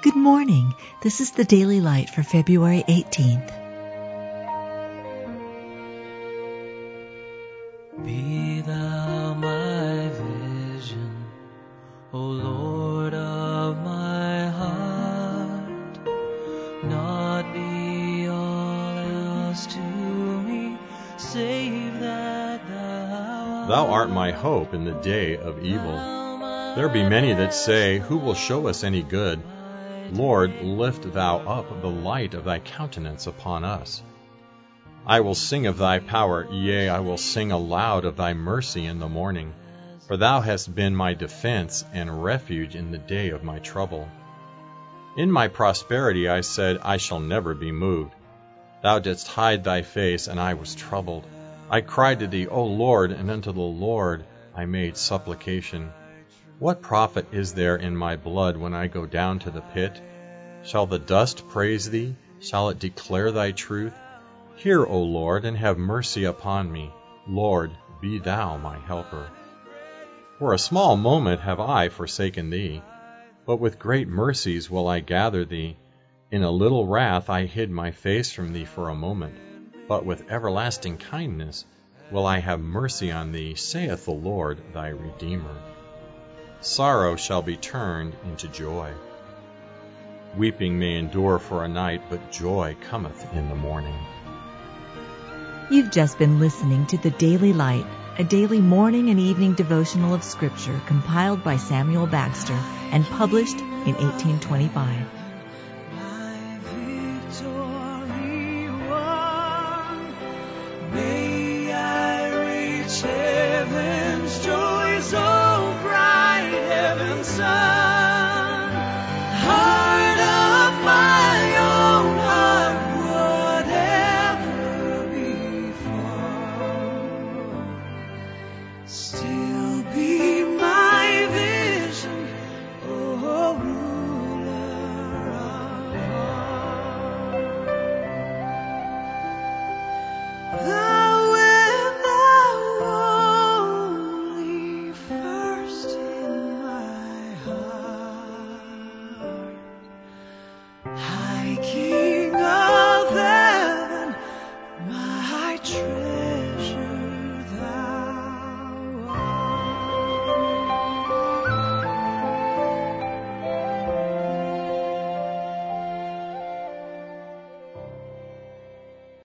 Good morning. This is the Daily Light for February 18th. Be thou my vision, O Lord of my heart, not be all else to me, save that thou Thou art my hope in the day of evil. There be many that say, Who will show us any good? Lord, lift thou up the light of thy countenance upon us. I will sing of thy power, yea, I will sing aloud of thy mercy in the morning. For thou hast been my defense and refuge in the day of my trouble. In my prosperity I said, I shall never be moved. Thou didst hide thy face, and I was troubled. I cried to thee, O Lord, and unto the Lord I made supplication. What profit is there in my blood when I go down to the pit? Shall the dust praise thee? Shall it declare thy truth? Hear, O Lord, and have mercy upon me. Lord, be thou my helper. For a small moment have I forsaken thee, but with great mercies will I gather thee. In a little wrath I hid my face from thee for a moment, but with everlasting kindness will I have mercy on thee, saith the Lord thy Redeemer. Sorrow shall be turned into joy. Weeping may endure for a night, but joy cometh in the morning. You've just been listening to the Daily Light, a daily morning and evening devotional of Scripture compiled by Samuel Bagster and published in 1825. my victory won. May I reach heaven's joy so bright, heaven's sun.